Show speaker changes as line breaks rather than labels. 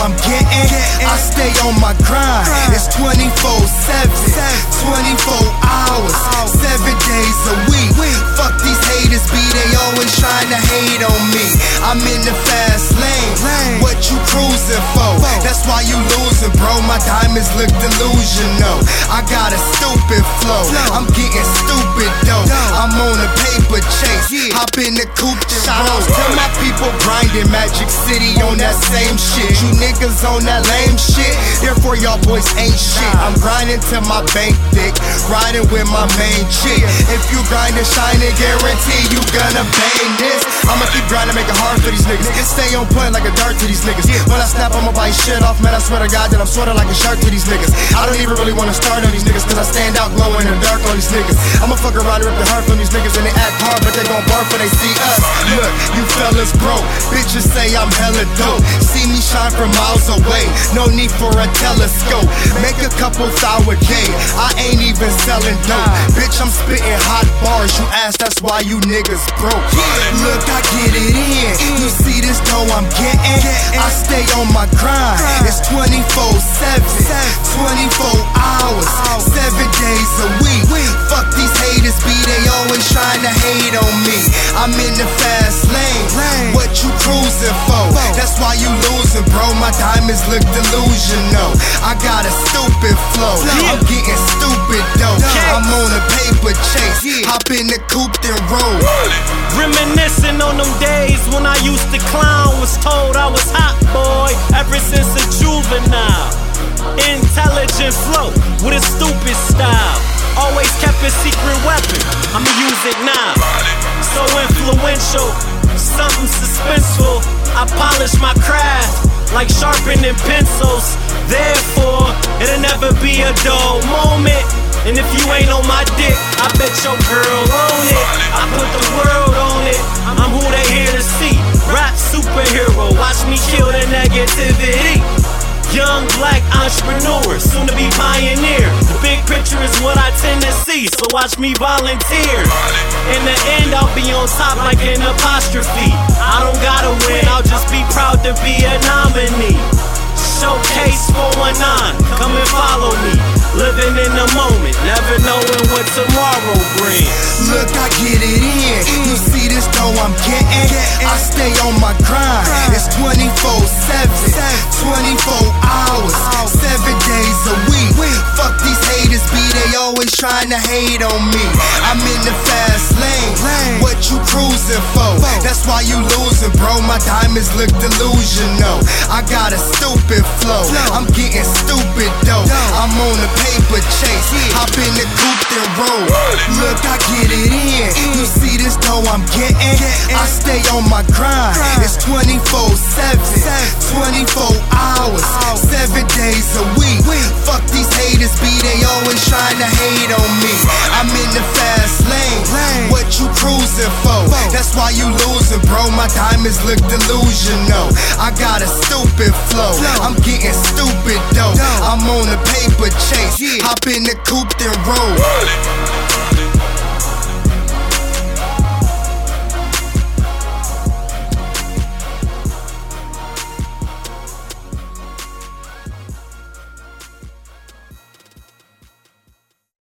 I stay on my grind. It's 24 7, 24 hours, 7 days a week. Fuck these haters, be they always trying to hate on me. I'm in the fast lane. What you cruising for? That's why you losing, bro. My diamonds look delusional. I got a stupid flow. I'm getting stupid though. I'm on a paper chase. Hop in the coupe to Shout outs to my people grinding Majik City on that same shit. You niggas on that lame shit. Therefore y'all boys ain't shit. I'm grinding till my bank thick. Riding with my main chick. If you grind and shine guarantee you gonna bang this. I'ma keep for these niggas. Stay on point like a dart to these niggas. When I snap, I'ma bite shit off, man. I swear to God that I'm sorta like a shark to these niggas. I don't even really wanna start on these niggas, cause I stand out glowing in the dark on these niggas. I'ma fuck around and rip the heart from these niggas, and they act hard, but they gon' barf when they see us. Look, you fellas broke. Bitches say I'm hella dope. See me shine from miles away. No need for a telescope. Make a couple a day. I ain't even selling dope. Bitch, I'm spitting hot bars. You ask, that's why you niggas broke. Look, I get it in. You see this dough I'm getting? I stay on my grind. It's 24 7, 24 hours, 7 days a week. Fuck these haters, be they always trying to hate on me. I'm in the fast lane. What you cruising for? That's why you losing, bro. My diamonds look delusional. I got a stupid flow. I'm getting stupid though. I'm on a paper chase. Hop in the coupe then roll.
Reminiscing on them days when I used to clown. Was told I was hot, boy, ever since a juvenile. Intelligent flow with a stupid style. Always kept a secret weapon. I'ma use it now. So influential, something suspenseful. I polish my craft like sharpening pencils. Therefore, it'll never be a dull moment. And if you ain't on my dick, I bet your girl on it. I put the world on it. I'm who they here to see. Rap superhero, watch me kill the negativity. Young black entrepreneur, soon to be pioneer. The big picture is what I tend to see, so watch me volunteer. In the end, I'll be on top like an apostrophe. I don't gotta win, I'll just be proud to be a nominee. Showcase 419, tomorrow brings.
Look, I get it in. You see this dough I'm getting? I stay on my grind. It's 24 7, 24 hours, 7 days a week. Fuck these haters, be they always trying to hate on me. I'm in the fast lane. What you cruising for? That's why you losing, bro. My diamonds look delusional. I got a stupid flow. I'm getting stupid though. I'm on a paper chase. Hop in the coupe then roll. Look, I get it in. You see this dough I'm getting? I stay on my grind. It's 24 7, 24 hours, 7 days a week. Fuck these haters, be they always trying to hate on me. I'm in the fast lane. What you cruising for? That's why you losing, bro. My diamonds look delusional. I got a stupid flow. I'm getting stupid though. I'm on a paper chase. Hop in the coupe then roll.